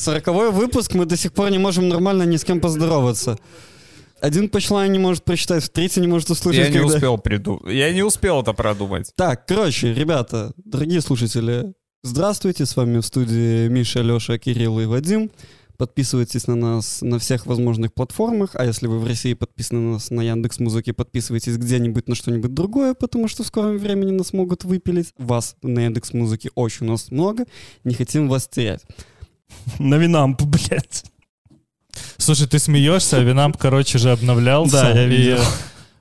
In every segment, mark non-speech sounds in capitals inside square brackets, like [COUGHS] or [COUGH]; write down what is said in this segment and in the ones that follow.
Сороковой выпуск, мы до сих пор не можем нормально ни с кем поздороваться. Один почлайн не может прочитать, третий не может услышать. Я не когда- успел придумать. Я не успел это продумать. Так, короче, ребята, дорогие слушатели, здравствуйте, с вами в студии Миша, Леша, Кирилл и Вадим. Подписывайтесь на нас на всех возможных платформах, а если вы в России подписаны на нас на Яндекс Музыке, подписывайтесь где-нибудь на что-нибудь другое, потому что в скором времени нас могут выпилить. Вас на Яндекс Музыке очень у нас много, не хотим вас терять. [LAUGHS] На Winamp, блядь. Слушай, ты смеешься, а Winamp, короче, же обновлялся. Да, я видел.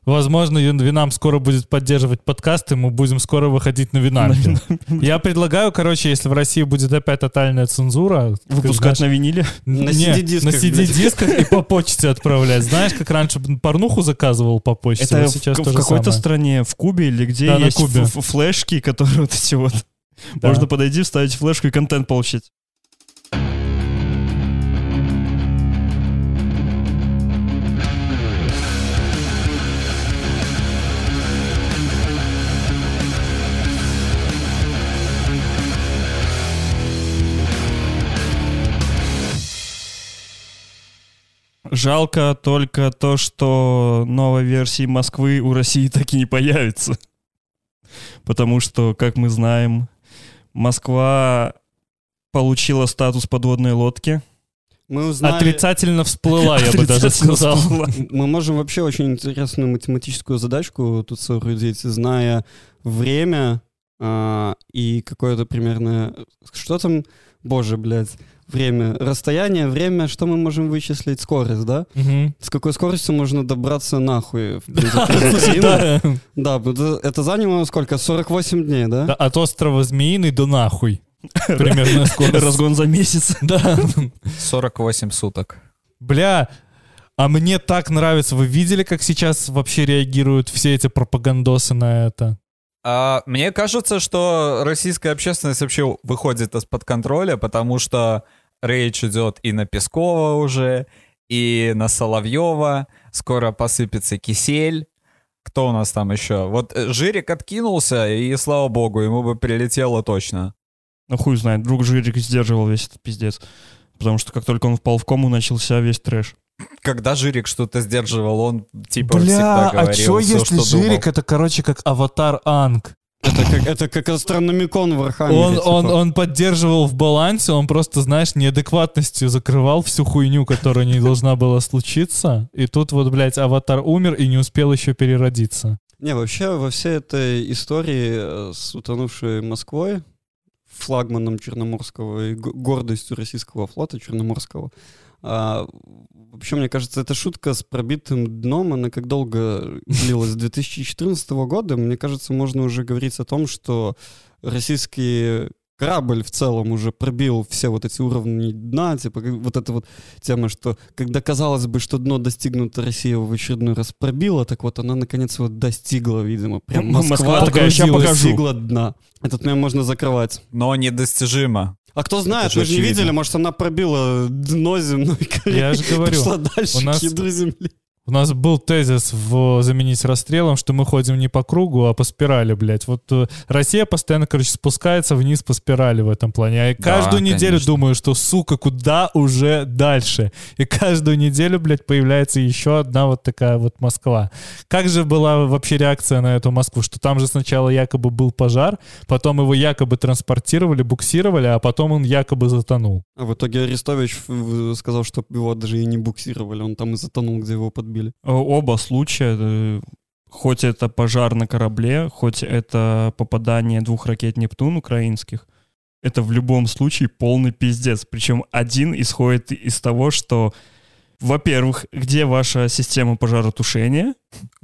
Возможно, Winamp скоро будет поддерживать подкасты, мы будем скоро выходить на Winamp е. Я предлагаю, короче, если в России будет опять тотальная цензура... Выпускать знаешь, на виниле. На CD-дисках, На. CD-дисках и по почте отправлять. Знаешь, как раньше порнуху заказывал по почте, Это вот в, сейчас в же какой-то стране, в Кубе или где Да, на есть Кубе. ф- ф- флешки, которые вот эти вот... Да. Можно подойти, вставить флешку и контент получить. Жалко только то, что новой версии Москвы у России [LAUGHS] так и не появится. Потому что, как мы знаем, Москва получила статус подводной лодки. Мы узнали... Отрицательно всплыла, я бы даже сказал. всплыла. Мы можем вообще очень интересную математическую задачку тут соорудить, зная время а, и какое-то примерно... Что там? Боже, блядь. Время. Расстояние, время, что мы можем вычислить? Скорость, да? Мгм. С какой скоростью можно добраться нахуй? [LAUGHS] да. Это, заняло сколько? 48 дней, да? Да, От острова Змеиный до нахуй. Примерно скорость. Разгон за месяц. Да. 48 суток. Бля, а мне так нравится. Вы видели, как сейчас вообще реагируют все эти пропагандосы на это? А, мне кажется, что российская общественность вообще выходит из-под контроля, потому что рейдж идет и на Пескова уже, и на Соловьева. Скоро посыпется кисель. Кто у нас там еще? Вот э, Жирик откинулся, и слава богу, ему бы прилетело точно. Ну хуй знает, друг Жирик сдерживал весь этот пиздец. Потому что как только он впал в кому, начался весь трэш. Когда Жирик что-то сдерживал, он типа Бля, всегда а говорил чё, всё, если что думал. Жирик это, короче, как аватар Анг? Это как, это как астрономикон в Архангеле. Он, типа. он, он поддерживал в балансе, он просто, знаешь, неадекватностью закрывал всю хуйню, которая не должна была случиться. И тут вот, блядь, аватар умер и не успел еще переродиться. Не, вообще во всей этой истории э, с утонувшей Москвой, флагманом Черноморского и го- гордостью российского флота Черноморского, а, вообще, мне кажется, эта шутка с пробитым дном, она как долго длилась? С 2014 года, мне кажется, можно уже говорить о том, что российский корабль в целом уже пробил все вот эти уровни дна, типа вот эта вот тема, что когда казалось бы, что дно достигнуто, Россия его в очередной раз пробила, так вот она наконец его достигла, видимо. Прям Москва, Москва такая, «Ща погрузилась, покажу». достигла дна. Этот мем можно закрывать. Но недостижимо. А кто знает, мы же не видели, может она пробила дно земной коры. Я же говорю, Пошла дальше у нас- к ядру земли. У нас был тезис в «Заменить расстрелом», что мы ходим не по кругу, а по спирали, блядь. Вот э, Россия постоянно, короче, спускается вниз по спирали в этом плане. Я каждую неделю конечно. думаю, что, сука, куда уже дальше? И каждую неделю, блядь, появляется еще одна вот такая вот Москва. Как же была вообще реакция на эту Москву? Что там же сначала якобы был пожар, потом его якобы транспортировали, буксировали, а потом он якобы затонул. А в итоге Арестович сказал, что его даже и не буксировали, он там и затонул, где его подбили. О- Оба случая, э, хоть это пожар на корабле, хоть это попадание двух ракет «Нептун» украинских, это в любом случае полный пиздец. Причем один исходит из того, что, во-первых, где ваша система пожаротушения?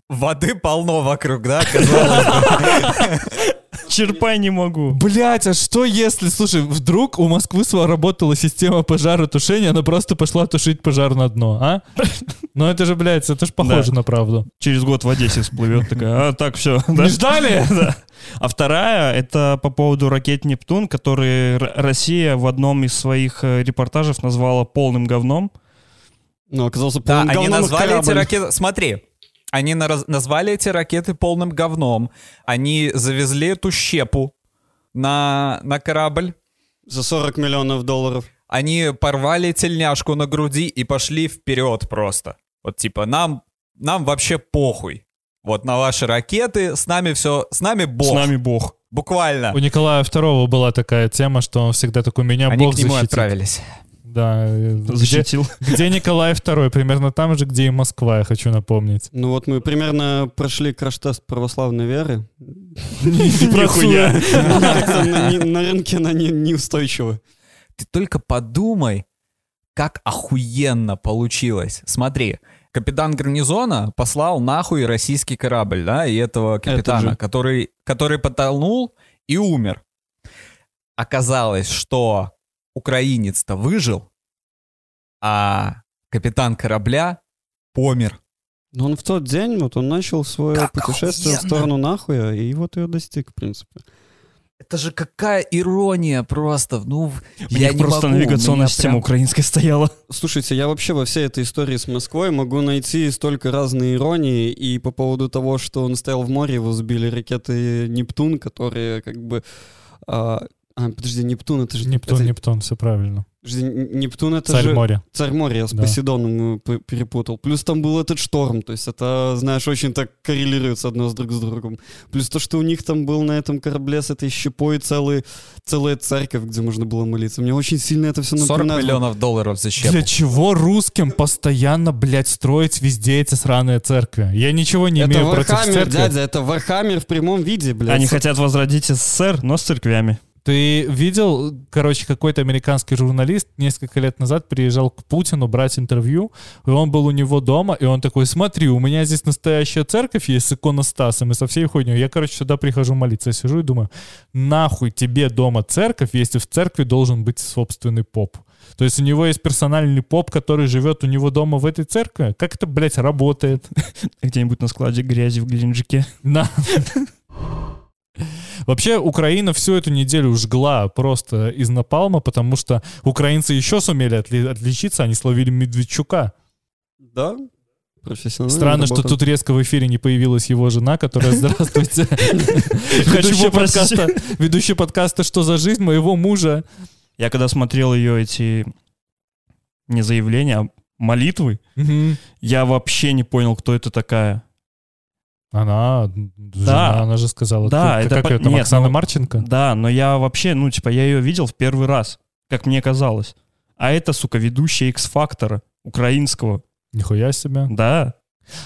Воды полно вокруг, да, казалось бы. [LAUGHS] Черпай не могу. Блять, а что если, слушай, вдруг у Москвы сработала система пожаротушения, она просто пошла тушить пожар на дно, а? Ну это же, блядь, это же похоже Да. на правду. Через год в Одессе всплывет такая, а так все. Не ждали? [LAUGHS] Да. А вторая, это по поводу ракет «Нептун», которые Россия в одном из своих э, репортажев назвала полным говном. Но оказался Да, полным они говном их назвали эти ракеты... Смотри, они нараз- назвали эти ракеты полным говном. Они завезли эту щепу на, на корабль. За 40 миллионов долларов. они порвали тельняшку на груди и пошли вперед просто. Вот типа нам, нам вообще похуй. Вот на ваши ракеты, с нами все, с нами бог. С нами бог. Буквально. У Николая II была такая тема, что он всегда такой, меня Они Бог к нему защитит. отправились. Да. э, Где, Защитил. где Николай II? Примерно там же, где и Москва, я хочу напомнить. Ну вот мы примерно прошли краш-тест православной веры. Нихуя. На, рынке она не, неустойчива. Ты только подумай, как охуенно получилось. Смотри, капитан гарнизона послал нахуй российский корабль, да, и этого капитана, который, который потонул и умер. Оказалось, что украинец-то выжил, а капитан корабля помер. Но он в тот день, вот он начал свое Как путешествие в охуенно. сторону нахуя, и вот ее достиг, в принципе. Это же какая ирония просто. Ну, У я не просто могу, навигационная система прям- украинская стояла. Слушайте, я вообще во всей этой истории с Москвой могу найти столько разной иронии, и по поводу того, что он стоял в море, его сбили ракеты «Нептун», которые как бы... А, а, подожди, Нептун, это же... Нептун, это- Нептун, все правильно. подожди, Нептун это Царь же... моря. Царь моря, я с Да. Посейдоном э, перепутал. Плюс там был этот шторм, то есть это, знаешь, очень так коррелируется одно с друг с другом. Плюс то, что у них там был на этом корабле с этой щепой целый, целая церковь, где можно было молиться. Мне очень сильно это все 40 напоминает. миллионов долларов за щепу. Для чего русским постоянно, блядь, строить везде эти сраные церкви? Я ничего не Это имею против Warhammer, церкви. дядя, это Warhammer в прямом виде, блядь. Они хотят возродить СССР, но с церквями. Ты видел, короче, какой-то американский журналист несколько лет назад приезжал к Путину брать интервью, и он был у него дома, и он такой, смотри, у меня здесь настоящая церковь есть с иконостасом и со всей хуйней. Я, короче, сюда прихожу молиться. Я сижу и думаю, нахуй тебе дома церковь, если в церкви должен быть собственный поп? То есть у него есть персональный поп, который живет у него дома в этой церкви? Как это, блядь, работает? [LAUGHS] Где-нибудь на складе грязи в Геленджике. На. [LAUGHS] Вообще, Украина всю эту неделю жгла просто из напалма, потому что украинцы еще сумели отли- отличиться, они словили Медведчука. Да, профессионально. Странно, что тут резко в эфире не появилась его жена, которая [LAUGHS] «Здравствуйте». Хочу подкаста, ведущая подкаста «Что за жизнь?» моего мужа. Я когда смотрел ее эти не заявления, а молитвы, я вообще не понял, кто это такая. Она, жена, Да. она же сказала. Да, как, это как по- ее там, нет, Оксана ну, Марченко? Да, но я вообще, ну, типа, я ее видел в первый раз, как мне казалось. А это, сука, ведущая X-фактора украинского. Нихуя себе. Да.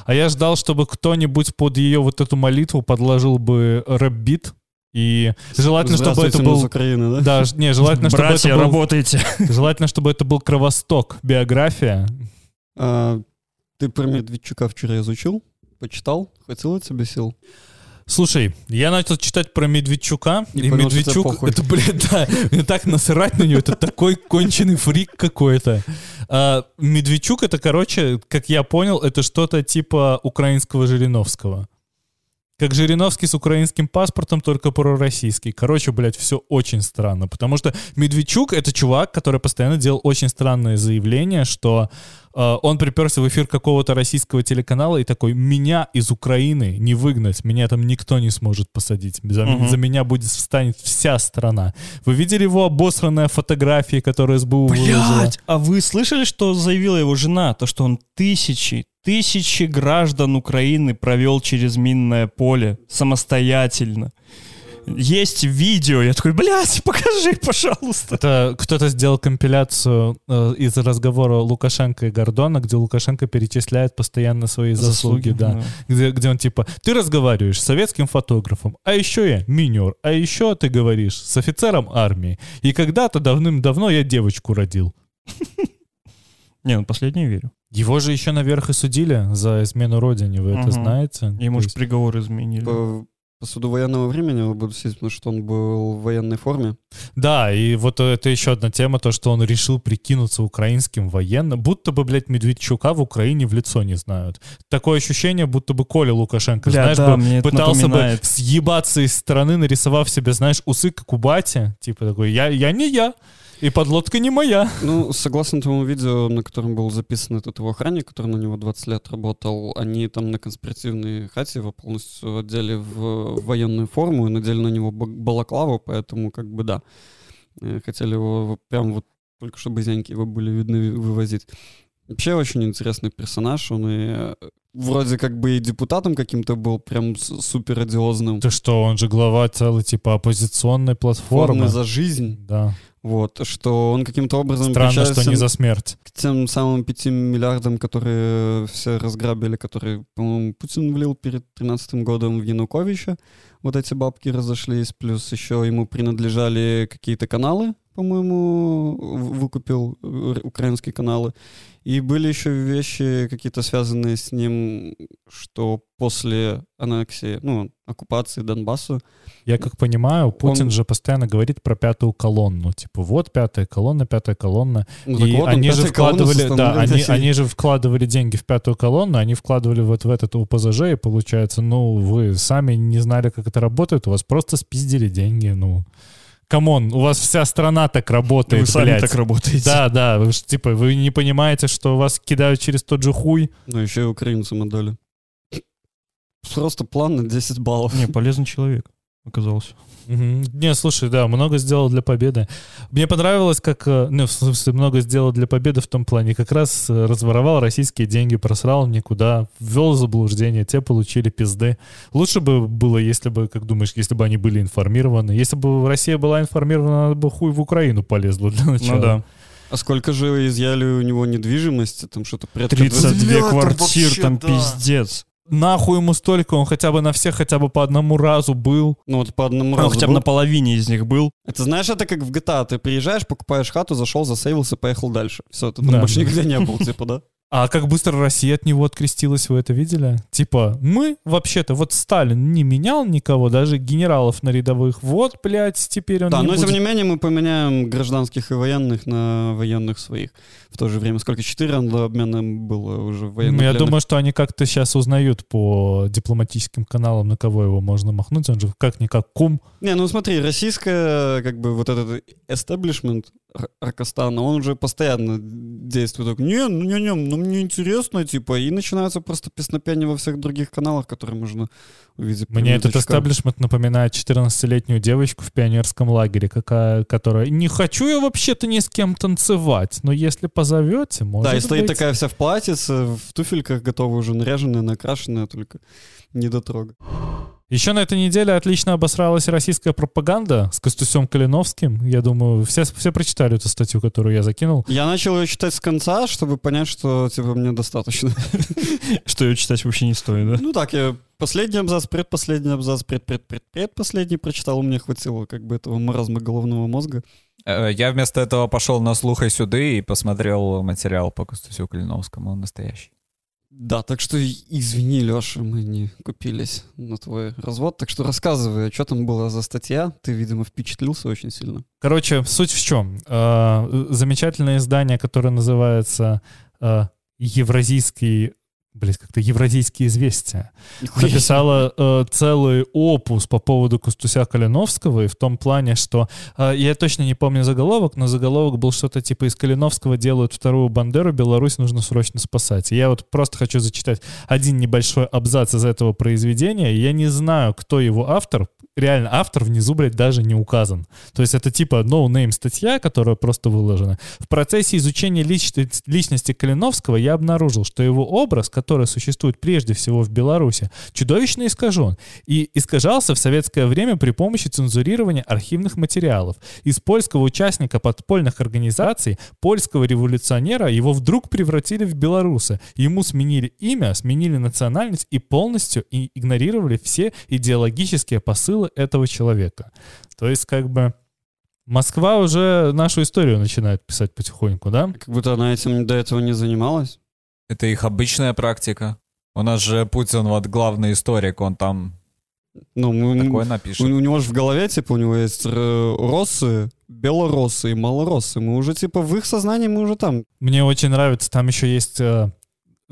А я ждал, чтобы кто-нибудь под ее вот эту молитву подложил бы рэп-бит. И желательно, чтобы это был... Украины, да? Да, не, желательно, чтобы Братья, это был... работайте. [LAUGHS] Желательно, чтобы это был Кровосток, биография. А, ты про Медведчука вчера изучил? Почитал? Хватило тебе сил? Слушай, я начал читать про Медведчука, И и, понял, Медведчук, это, блядь, [LAUGHS] да, мне так насрать на него, это такой конченый фрик какой-то. А, Медведчук это, короче, как я понял, это что-то типа украинского Жириновского. Как Жириновский с украинским паспортом, только пророссийский. Короче, блядь, все очень странно. Потому что Медведчук — это чувак, который постоянно делал очень странные заявления, что э, он приперся в эфир какого-то российского телеканала и такой, меня из Украины не выгнать, меня там никто не сможет посадить. За, Мгм. за меня будет встанет вся страна. Вы видели его обосранные фотографии, которые СБУ выложила? Блять, а вы слышали, что заявила его жена? То, что он тысячи, тысячи граждан Украины провел через минное поле самостоятельно. Есть видео. Я такой, блядь, покажи, пожалуйста. Это кто-то сделал компиляцию э, из разговора Лукашенко и Гордона, где Лукашенко перечисляет постоянно свои заслуги, да. Где, где он типа, ты разговариваешь с советским фотографом, а еще я минер, а еще ты говоришь с офицером армии. И когда-то давным-давно я девочку родил. [LAUGHS] Не, ну последний верю. Его же еще наверх и судили за измену родине, вы это Мгм. знаете? Ему же есть- приговор изменили. По, по суду военного времени его будут сидеть, потому что он был в военной форме. Да, и вот это еще одна тема, то, что он решил прикинуться украинским военным, будто бы, блядь, Медведчука в Украине в лицо не знают. Такое ощущение, будто бы Коля Лукашенко, Бля, знаешь, да, бы мне это пытался напоминает. бы съебаться из страны, нарисовав себе, знаешь, усы, как у бати. Типа такой, я, я не я, и подлодка не моя. Ну, согласно тому видео, на котором был записан этот его охранник, который на него 20 лет работал, они там на конспиративной хате его полностью одели в военную форму и надели на него ба- балаклаву, поэтому как бы да. Э, Хотели его прям вот только чтобы зяньки его были видны вывозить. Вообще очень интересный персонаж, он и э, вроде как бы и депутатом каким-то был, прям супер одиозным. Ты что, он же глава целой, типа, оппозиционной платформы. Формы за жизнь. Да. Вот, что он каким-то образом Странно, что не за смерть. к тем самым пяти миллиардам, которые все разграбили, которые, по-моему, Путин влил перед 13 годом в Януковича. Вот эти бабки разошлись, плюс еще ему принадлежали какие-то каналы, по-моему, выкупил э, украинские каналы. И были еще вещи какие-то связанные с ним, что после аннексии, ну, оккупации Донбасса, Я как понимаю, Путин Он- же постоянно говорит про пятую колонну. Типа, вот пятая колонна, пятая колонна. ну, и вот, он они же вкладывали, да, они, они же вкладывали деньги в пятую колонну, они вкладывали вот в этот УПЗЖ, и получается, ну, вы сами не знали, как это работает, у вас просто спиздили деньги, ну. Come on, у вас вся страна так работает, Вы сами блядь. так работаете. Да, да, вы ж, типа, вы не понимаете, что вас кидают через тот же хуй. Ну, еще и украинцам отдали. Просто план на 10 баллов. Не, полезный человек оказался. Мгм. Не, слушай, да, много сделал для победы. Мне понравилось, как, э, ну, в смысле, много сделал для победы в том плане, как раз э, разворовал российские деньги, просрал никуда, ввел заблуждение, те получили пизды. Лучше бы было, если бы, как думаешь, если бы они были информированы. Если бы Россия была информирована, она бы хуй в Украину полезла для начала. Ну да. А сколько же изъяли у него недвижимости? Там что-то порядка 32 20. квартир, там пиздец. Нахуй ему столько, он хотя бы на всех хотя бы по одному разу был. Ну вот по одному Он разу хотя бы был. на половине из них был. Это знаешь, это как в GTA. Ты приезжаешь, покупаешь хату, зашел, засейвился, поехал дальше. Все, ты там Да, больше да. никогда не был, типа, да? А как быстро Россия от него открестилась, вы это видели? Типа, мы вообще-то, вот Сталин не менял никого, даже генералов на рядовых. Вот, блядь, теперь он Да, не но тем будет. не менее мы поменяем гражданских и военных на военных своих. В то же время сколько? Четыре обмена было уже военных. Ну, я думаю, что они как-то сейчас узнают по дипломатическим каналам, на кого его можно махнуть. Он же как-никак кум. Не, ну смотри, российская, как бы, вот этот Р- Ракостана, он уже постоянно действует так, не, ну не, не, ну мне интересно, типа, и начинается просто песнопение во всех других каналах, которые можно увидеть. Мне этот эстаблишмент напоминает 14-летнюю девочку в пионерском лагере, какая, которая «Не хочу я вообще-то ни с кем танцевать, но если позовете, может Да, и стоит быть». такая вся в платьице, в туфельках, готова уже наряженная, накрашенная, только не дотрога. Еще на этой неделе отлично обосралась российская пропаганда с Костусем Калиновским. Я думаю, все, все прочитали эту статью, которую я закинул. Я начал ее читать с конца, чтобы понять, что, типа, мне достаточно. [LAUGHS] Что ее читать вообще не стоит, да? Ну так, я последний абзац, предпоследний абзац, предпредпредпредпоследний прочитал, мне хватило как бы этого маразма головного мозга. Э, Я вместо этого пошел на слухай сюды и посмотрел материал по Костусю Калиновскому, он настоящий. Да, так что извини, Леша, мы не купились на твой развод. Так что рассказывай, а что там была за статья? Ты, видимо, впечатлился очень сильно. Короче, суть в чем? Э, Замечательное издание, которое называется э, Евразийский блядь, как-то Евразийские известия. Написала э, целый опус по поводу Кустуся Калиновского, и в том плане, что э, я точно не помню заголовок, но заголовок был что-то типа из Калиновского делают вторую Бандеру, Беларусь нужно срочно спасать. И я вот просто хочу зачитать один небольшой абзац из этого произведения. Я не знаю, кто его автор, реально автор внизу, блядь, даже не указан. То есть это типа no-name статья, которая просто выложена. В процессе изучения личности, личности Калиновского я обнаружил, что его образ, который существует прежде всего в Беларуси, чудовищно искажен и искажался в советское время при помощи цензурирования архивных материалов. Из польского участника подпольных организаций, польского революционера, его вдруг превратили в белоруса. Ему сменили имя, сменили национальность и полностью игнорировали все идеологические посылы этого человека. То есть как бы Москва уже нашу историю начинает писать потихоньку, да? Как будто она этим до этого не занималась. Это их обычная практика. У нас же Путин вот главный историк, он там Ну, мы, такое у, напишет. у него же в голове, типа, у него есть э, россы, белороссы и малороссы. Мы уже, типа, в их сознании мы уже там. Мне очень нравится, там еще есть э,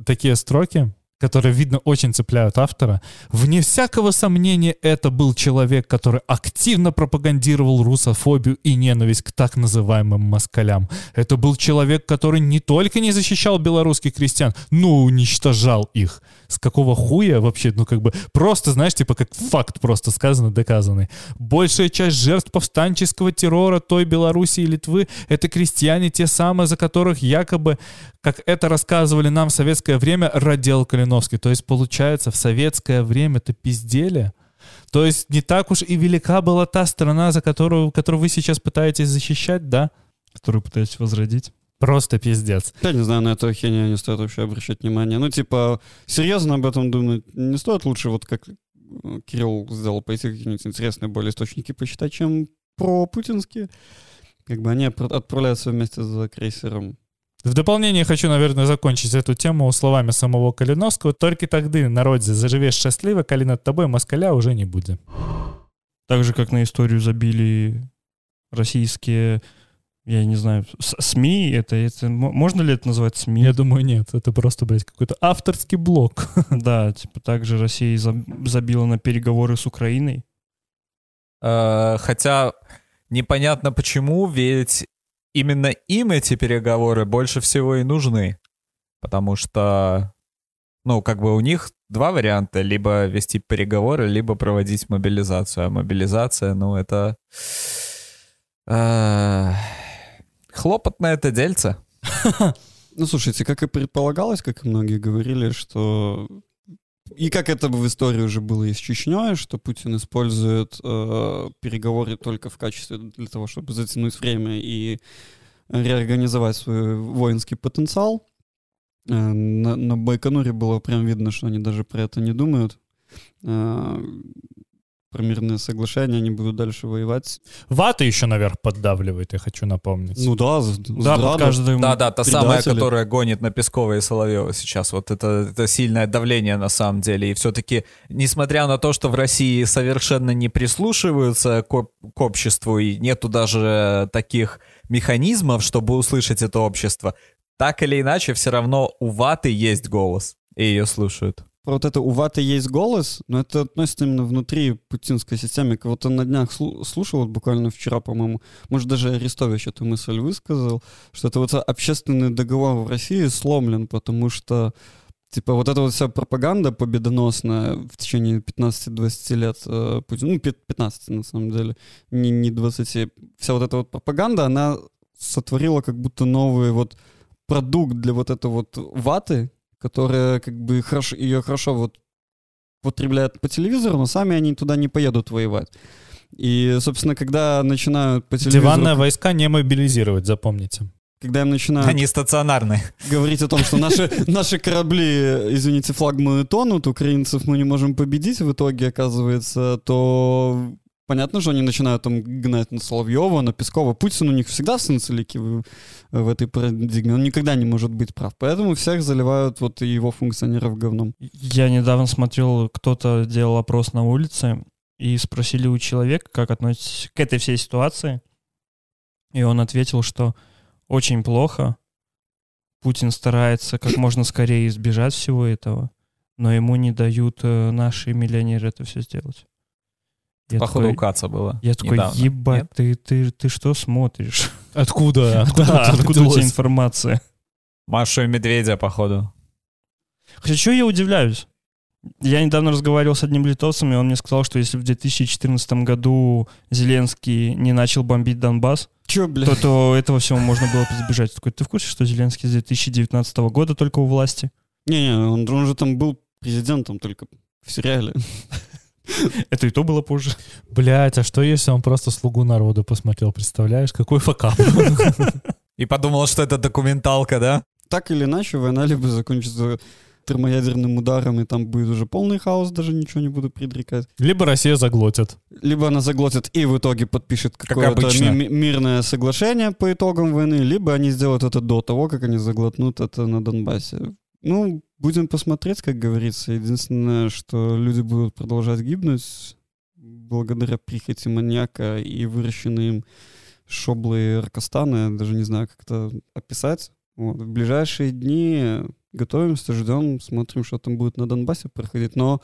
такие строки. Которые, видно, очень цепляют автора. Вне всякого сомнения, это был человек, который активно пропагандировал русофобию и ненависть к так называемым москалям. Это был человек, который не только не защищал белорусских крестьян, но уничтожал их. С какого хуя вообще, ну как бы, просто, знаешь, типа как факт просто сказано, доказанный. Большая часть жертв повстанческого террора той Белоруссии и Литвы — это крестьяне, те самые, за которых якобы, как это рассказывали нам в советское время, родил Калиновский. То есть, получается, в советское время-то пиздели. То есть не так уж и велика была та страна, за которую, которую вы сейчас пытаетесь защищать, да? Которую пытаетесь возродить. Просто пиздец. Я не знаю, на эту херню не стоит вообще обращать внимание. Ну, типа, серьезно об этом думать не стоит лучше, вот как э, Кирилл сделал, пойти какие-нибудь интересные более источники почитать, чем про путинские. Как бы они отпра- отправляются вместе за крейсером. В дополнение хочу, наверное, закончить эту тему словами самого Калиновского. Только тогда, народе, заживешь счастливо, коли над тобой москаля уже не будет. Так же, как на историю забили российские, я не знаю, СМИ, это, это можно ли это назвать СМИ? Я думаю, нет. Это просто, блядь, какой-то авторский блок. [LAUGHS] Да, типа также Россия за- забила на переговоры с Украиной. Э, Хотя непонятно почему, ведь именно им эти переговоры больше всего и нужны. Потому что, ну, как бы у них два варианта. Либо вести переговоры, либо проводить мобилизацию. А мобилизация, ну, это... э, Хлопотное это дельце. [LAUGHS] Ну, слушайте, как и предполагалось, как и многие говорили, что... И как это в истории уже было и с Чечней, что Путин использует э, переговоры только в качестве для того, чтобы затянуть время и реорганизовать свой воинский потенциал. Э, на, на Байконуре было прям видно, что они даже про это не думают. Э, про мирное соглашение они будут дальше воевать. Вата еще наверх поддавливает, я хочу напомнить. Ну да, с- Да, с под Драдом. каждым... Да-да, та самая, которая гонит на Пескова и Соловьева сейчас. Вот это, это сильное давление на самом деле. И все-таки, несмотря на то, что в России совершенно не прислушиваются к, к обществу и нету даже таких механизмов, чтобы услышать это общество, так или иначе, все равно у ваты есть голос, и ее слушают. Про вот это у Ваты есть голос, но это относится именно внутри путинской системы. Кого-то на днях слу- слушал, вот буквально вчера, по-моему, может, даже Арестович эту мысль высказал, что это вот общественный договор в России сломлен, потому что Типа вот эта вот вся пропаганда победоносная в течение 15-20 лет э, Путина, ну, пи- 15 на самом деле, не, не 20, вся вот эта вот пропаганда, она сотворила как будто новый вот продукт для вот этой вот ваты, которая как бы хорошо, ее хорошо вот потребляют по телевизору, но сами они туда не поедут воевать. И, собственно, когда начинают по телевизору... Диванные войска не мобилизировать, запомните. Когда им начинают Они стационарные. говорить о том, что наши, наши корабли, извините, флагманы тонут, украинцев мы не можем победить в итоге, оказывается, то понятно, что они начинают там гнать на Соловьева, на Пескова. Путин у них всегда в Санцелике в, в этой парадигме. Он никогда не может быть прав. Поэтому всех заливают вот его функционеров говном. Я недавно смотрел, кто-то делал опрос на улице, и спросили у человека, как относится к этой всей ситуации. И он ответил, что очень плохо. Путин старается как [COUGHS] можно скорее избежать всего этого, но ему не дают э, наши миллионеры это все сделать. Я Походу, у такой, Каца было. я такой, недавно. ебать, Нет? ты, ты, ты что смотришь? [LAUGHS] Откуда? [LAUGHS] Да, это откуда у тебя информация? Машу и Медведя, походу. Хотя что я удивляюсь? Я недавно разговаривал с одним литовцем, и он мне сказал, что если в 2014 году Зеленский не начал бомбить Донбасс, Чё, бля? то, то этого всего можно было бы избежать. Такой, ты в курсе, что Зеленский с 2019 года только у власти? Не-не, он, он же там был президентом только в сериале. [LAUGHS] [LAUGHS] Это и то было позже. Блять, а что если он просто «Слугу народа» посмотрел, представляешь? Какой факап. [LAUGHS] И подумал, что это документалка, да? Так или иначе, война либо закончится термоядерным ударом, и там будет уже полный хаос, даже ничего не буду предрекать. Либо Россия заглотит. Либо она заглотит и в итоге подпишет какое-то ми- ми- мирное соглашение по итогам войны, либо они сделают это до того, как они заглотнут это на Донбассе. Ну, будем посмотреть, как говорится. Единственное, что люди будут продолжать гибнуть благодаря прихоти маньяка и выращенные им шоблы и Аркастана. Я даже не знаю, как это описать. Вот. В ближайшие дни готовимся, ждем, смотрим, что там будет на Донбассе проходить. Но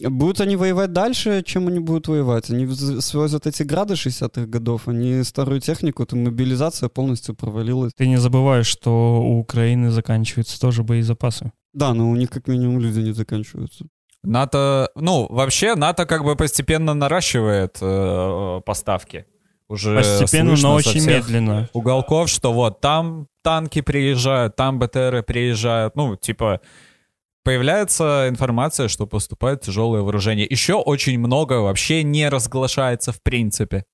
Будут они воевать дальше, чем они будут воевать? Они свозят эти грады 60-х годов, они старую технику, там мобилизация полностью провалилась. Ты не забываешь, что у Украины заканчиваются тоже боезапасы. Да, но у них как минимум люди не заканчиваются. НАТО, ну, вообще НАТО как бы постепенно наращивает э, поставки. Уже постепенно, но очень медленно. Уголков, что вот там танки приезжают, там БТРы приезжают, ну, типа появляется информация, что поступает тяжелое вооружение. Еще очень много вообще не разглашается в принципе.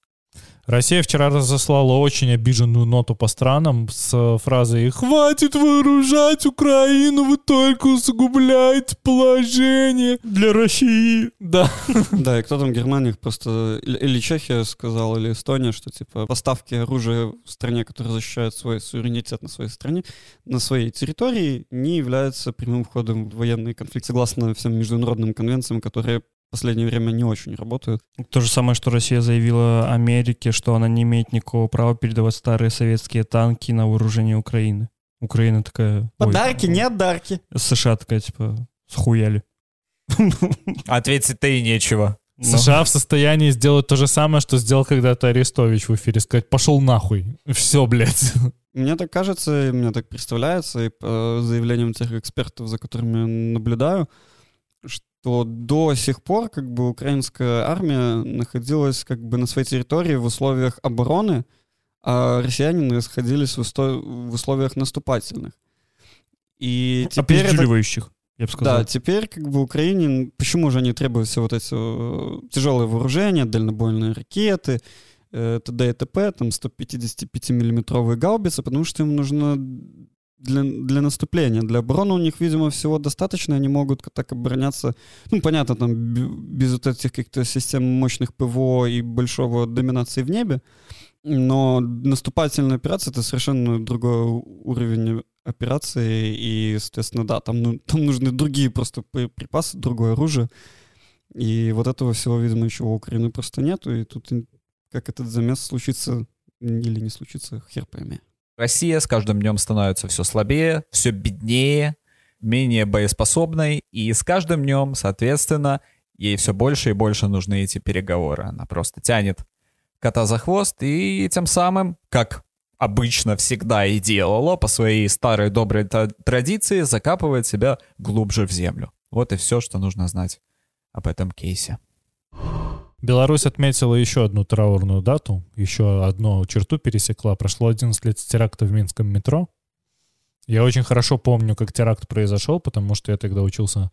Россия вчера разослала очень обиженную ноту по странам с э, фразой «Хватит вооружать Украину, вы только усугубляете положение для России». Да. [LAUGHS] Да, и кто там, Германия просто... Или Чехия сказала, или Эстония, что типа поставки оружия в стране, которая защищает свой суверенитет на своей стране, на своей территории, не является прямым входом в военный конфликт, согласно всем международным конвенциям, которые в последнее время не очень работают. То же самое, что Россия заявила Америке, что она не имеет никакого права передавать старые советские танки на вооружение Украины. Украина такая... Подарки, ой, нет дарки. США такая, типа, схуяли. [LAUGHS] Ответить-то и нечего. Но. США в состоянии сделать то же самое, что сделал когда-то Арестович в эфире, сказать «пошел нахуй». Все, блядь. Мне так кажется, мне так представляется, и по заявлениям тех экспертов, за которыми я наблюдаю, что до сих пор как бы украинская армия находилась как бы на своей территории в условиях обороны, а россияне находились в, усто... в условиях наступательных. И теперь. Это... Я бы сказал. Да, теперь как бы Украине, почему же они требуют все вот эти э, тяжелые вооружения, дальнобойные ракеты, э, т.д. и т.п., там 155-миллиметровые гаубицы, потому что им нужно для, для наступления. Для обороны у них, видимо, всего достаточно. Они могут так обороняться, ну, понятно, там, без вот этих каких-то систем мощных ПВО и большого доминации в небе. Но наступательная операция — это совершенно другой уровень операции. И, соответственно, да, там, ну, там нужны другие просто припасы, другое оружие. И вот этого всего, видимо, еще у Украины просто нету. И тут как этот замес случится или не случится, хер пойми. Россия с каждым днем становится все слабее, все беднее, менее боеспособной, и с каждым днем, соответственно, ей все больше и больше нужны эти переговоры. Она просто тянет кота за хвост и тем самым, как обычно всегда и делала по своей старой доброй традиции, закапывает себя глубже в землю. Вот и все, что нужно знать об этом кейсе. Беларусь отметила еще одну траурную дату, еще одну черту пересекла. Прошло 11 лет с теракта в Минском метро. Я очень хорошо помню, как теракт произошел, потому что я тогда учился...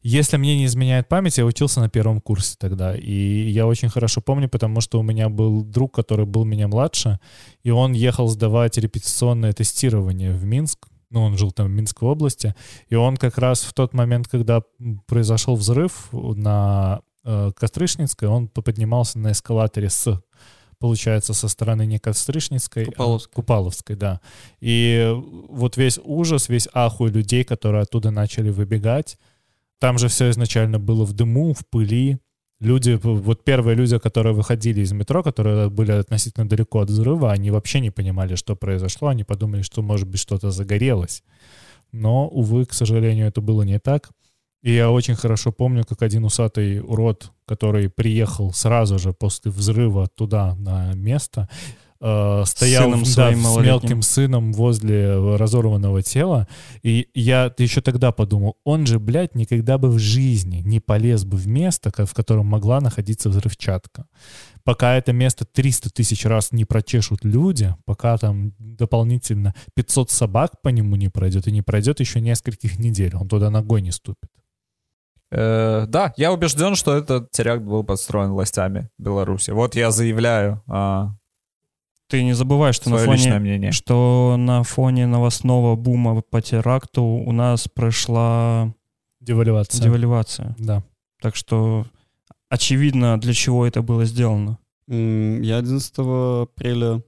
Если мне не изменяет память, я учился на первом курсе тогда. И я очень хорошо помню, потому что у меня был друг, который был меня младше, и он ехал сдавать репетиционное тестирование в Минск. Ну, он жил там в Минской области. И он как раз в тот момент, когда произошел взрыв на Кострышницкой, он поднимался на эскалаторе с получается, со стороны не Кострышницкой, Купаловской. А Купаловской, да. И вот весь ужас, весь ахуй людей, которые оттуда начали выбегать, там же все изначально было в дыму, в пыли. Люди, вот первые люди, которые выходили из метро, которые были относительно далеко от взрыва, они вообще не понимали, что произошло. Они подумали, что, может быть, что-то загорелось. Но, увы, к сожалению, это было не так. И я очень хорошо помню, как один усатый урод, который приехал сразу же после взрыва туда, на место, э, стоял сыном да, с мелким сыном возле разорванного тела. И я еще тогда подумал, он же, блядь, никогда бы в жизни не полез бы в место, в котором могла находиться взрывчатка. Пока это место 300 тысяч раз не прочешут люди, пока там дополнительно 500 собак по нему не пройдет, и не пройдет еще нескольких недель, он туда ногой не ступит. Э, да, я убежден, что этот теракт был подстроен властями Беларуси. Вот я заявляю. А, Ты не забывай, что на, фоне, что на фоне новостного бума по теракту у нас прошла девальвация. девальвация. Да. Так что очевидно, для чего это было сделано. Я 11 апреля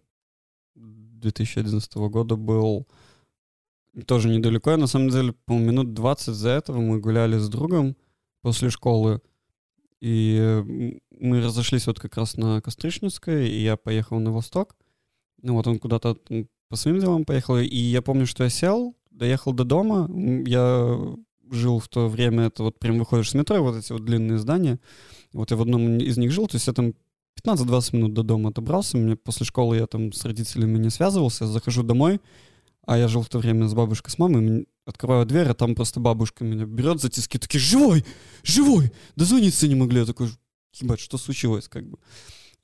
2011 года был тоже недалеко. Я, на самом деле, по минут 20 за этого мы гуляли с другом после школы. И мы разошлись вот как раз на Костричницкой, и я поехал на восток. Ну вот он куда-то по своим делам поехал. И я помню, что я сел доехал до дома, я жил в то время, это вот прям выходишь с метро, вот эти вот длинные здания, вот я в одном из них жил, то есть я там 15-20 минут до дома добрался, мне после школы я там с родителями не связывался, захожу домой, а я жил в то время с бабушкой, с мамой, открываю дверь, а там просто бабушка меня берет за тиски, такие, живой, живой, дозвониться не могли, я такой, ебать, что случилось, как бы.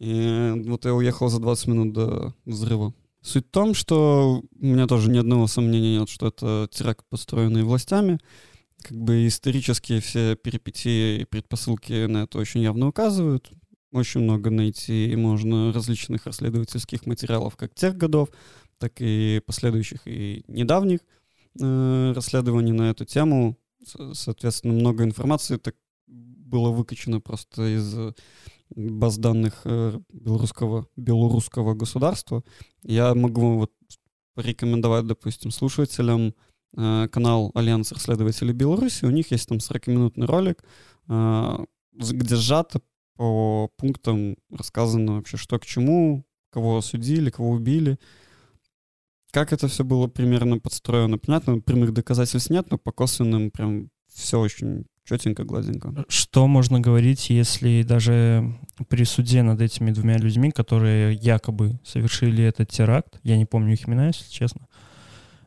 И вот я уехал за 20 минут до взрыва. Суть в том, что у меня тоже ни одного сомнения нет, что это теракт, построенный властями. Как бы исторические все перипетии и предпосылки на это очень явно указывают. Очень много найти можно различных расследовательских материалов как тех годов, так и последующих и недавних э, расследований на эту тему. Соответственно, много информации так было выкачано просто из э, баз данных э, белорусского, белорусского государства. Я могу вот порекомендовать, допустим, слушателям э, канал Альянс расследователей Беларуси. У них есть там 40-минутный ролик, э, где сжато по пунктам рассказано вообще, что к чему, кого осудили, кого убили. Как это все было примерно подстроено, понятно, прямых доказательств нет, но по косвенным прям все очень четенько, гладенько. Что можно говорить, если даже при суде над этими двумя людьми, которые якобы совершили этот теракт, я не помню их имена, если честно,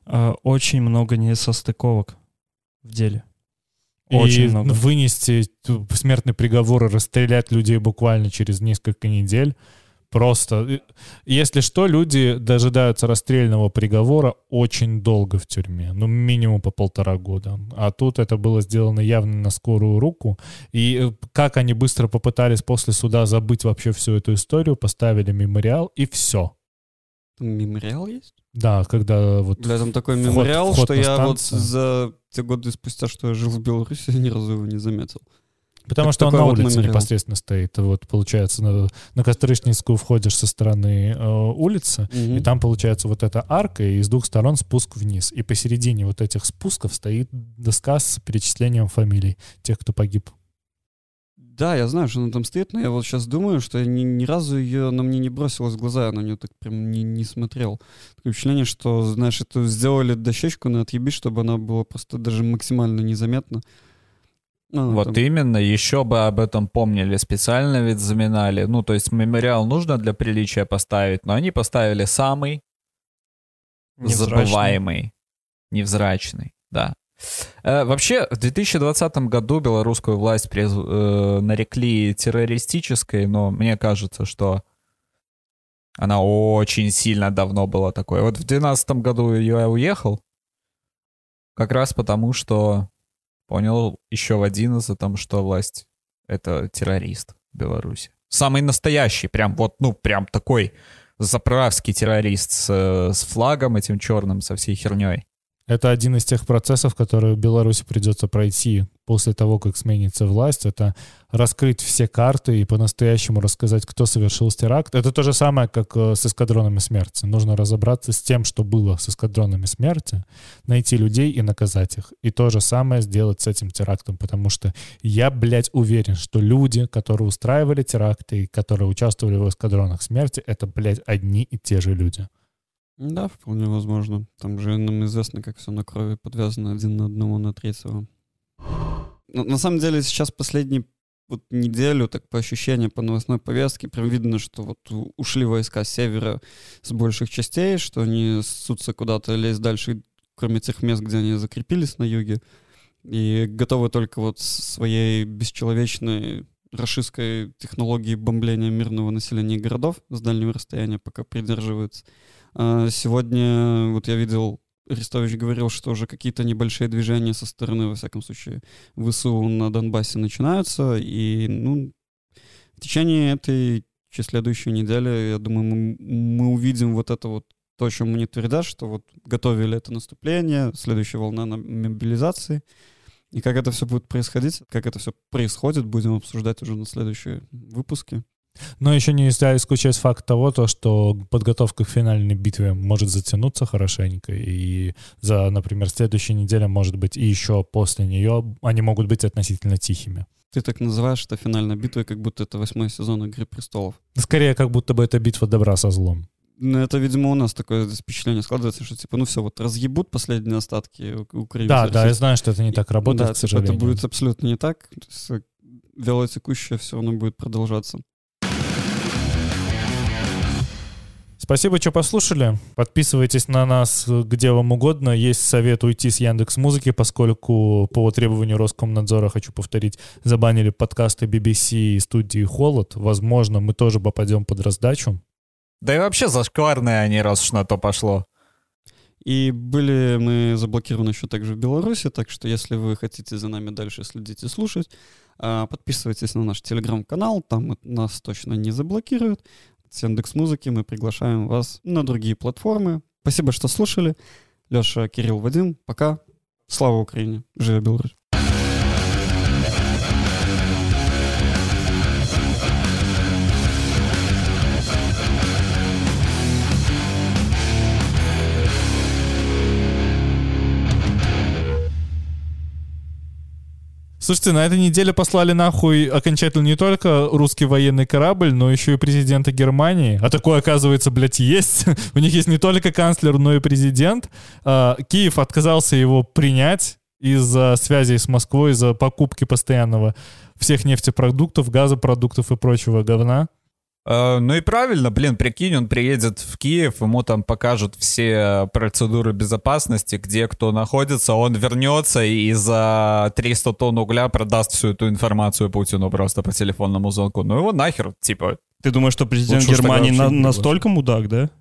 а, очень много несостыковок в деле. Очень и много. вынести смертный приговор и расстрелять людей буквально через несколько недель. Просто, если что, люди дожидаются расстрельного приговора очень долго в тюрьме, ну минимум по полтора года. А тут это было сделано явно на скорую руку. И э, как они быстро попытались после суда забыть вообще всю эту историю, поставили мемориал и все. Мемориал есть? Да, когда вот Бля, там такой Вход- мемориал, вход что я вот станцию. за те годы спустя, что я жил в Беларуси, [LAUGHS] ни разу его не заметил. Потому Так что он на вот улице мемориал. непосредственно стоит. Вот, получается, на, на Кострышницкую входишь со стороны э, улицы, и там, получается, вот эта арка, и с двух сторон спуск вниз. И посередине вот этих спусков стоит доска с перечислением фамилий тех, кто погиб. Да, я знаю, что она там стоит, но я вот сейчас думаю, что я ни, ни разу ее на мне не бросилась в глаза, я на нее так прям не, не смотрел. Такое впечатление, что, знаешь, это сделали дощечку на отъеби, чтобы она была просто даже максимально незаметна. Ну, Вот там- именно, еще бы об этом помнили, специально ведь заминали. Ну, то есть мемориал нужно для приличия поставить, но они поставили самый Невзрачный. забываемый, невзрачный, да. Э, вообще, в 2020 году белорусскую власть приз- э, нарекли террористической, но мне кажется, что она очень сильно давно была такой. Вот в 2012 году я уехал, как раз потому, что понял еще в 11 что власть — это террорист в Беларуси. Самый настоящий, прям вот, ну, прям такой заправский террорист с, э, с флагом этим черным, со всей херней. Это один из тех процессов, которые Беларуси придется пройти после того, как сменится власть. Это раскрыть все карты и по-настоящему рассказать, кто совершил теракт. Это то же самое, как э, с эскадронами смерти. Нужно разобраться с тем, что было с эскадронами смерти, найти людей и наказать их. И то же самое сделать с этим терактом, потому что я, блядь, уверен, что люди, которые устраивали теракты и которые участвовали в эскадронах смерти, это, блядь, одни и те же люди. Да, вполне возможно. Там же нам известно, как все на крови подвязано один на одного, на третьего. Но на самом деле сейчас последние вот неделю, так по ощущениям, по новостной повестке, прям видно, что вот ушли войска с севера с больших частей, что они ссутся куда-то лезть дальше, кроме тех мест, где они закрепились на юге, и готовы только вот своей бесчеловечной рашистской технологией бомбления мирного населения городов с дальнего расстояния пока придерживаются. А, Сегодня вот я видел, Арестович говорил, что уже какие-то небольшие движения со стороны, во всяком случае, ВСУ на Донбассе начинаются, и, ну, в течение этой чи следующей недели, я думаю, мы, мы увидим вот это вот то, о чем мне твердят, что вот готовили это наступление, следующая волна на мобилизации, и как это все будет происходить, как это все происходит, будем обсуждать уже на следующем выпуске. Но еще нельзя исключать факт того, то, что подготовка к финальной битве может затянуться хорошенько, и за, например, следующей неделе, может быть, и еще после нее они могут быть относительно тихими. Ты так называешь это финальной битвой, как будто это восьмой сезон «Игры престолов». Скорее, как будто бы это битва добра со злом. Ну, это, видимо, у нас такое впечатление складывается, что, типа, ну все, вот разъебут последние остатки Украины. Да, да, я знаю, что это не так работает, да, к типа, сожалению. это будет абсолютно не так. Э, Вялотекущее все равно будет продолжаться. Спасибо, что послушали. Подписывайтесь на нас э, где вам угодно. Есть совет уйти с Яндекс Музыки, поскольку по требованию Роскомнадзора, хочу повторить, забанили подкасты BBC и студии Холод. Возможно, мы тоже попадем под раздачу. Да и вообще зашкварные они, раз уж на то пошло. И были мы заблокированы еще также в Беларуси, так что если вы хотите за нами дальше следить и слушать, а, подписывайтесь на наш телеграм-канал, там нас точно не заблокируют. С Яндекс Музыки мы приглашаем вас на другие платформы. Спасибо, что слушали. Леша, Кирилл, Вадим, пока. Слава Украине! Живе Беларусь! Слушайте, на этой неделе послали нахуй окончательно не только русский военный корабль, но еще и президента Германии. А такое, оказывается, блядь, есть. [LAUGHS] У них есть не только канцлер, но и президент. А, Киев отказался его принять из-за связей с Москвой, из-за покупки постоянного всех нефтепродуктов, газопродуктов и прочего говна. Э, ну и правильно, блин, прикинь, он приедет в Киев, ему там покажут все процедуры безопасности, где кто находится, он вернется и за 300 тонн угля продаст всю эту информацию Путину просто по телефонному звонку. Ну его нахер, типа, Ты думаешь, что президент Лучше Германии на- настолько мудак, да?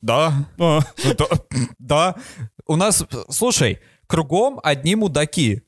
да, А, Ну, да. У нас, слушай, кругом одни мудаки.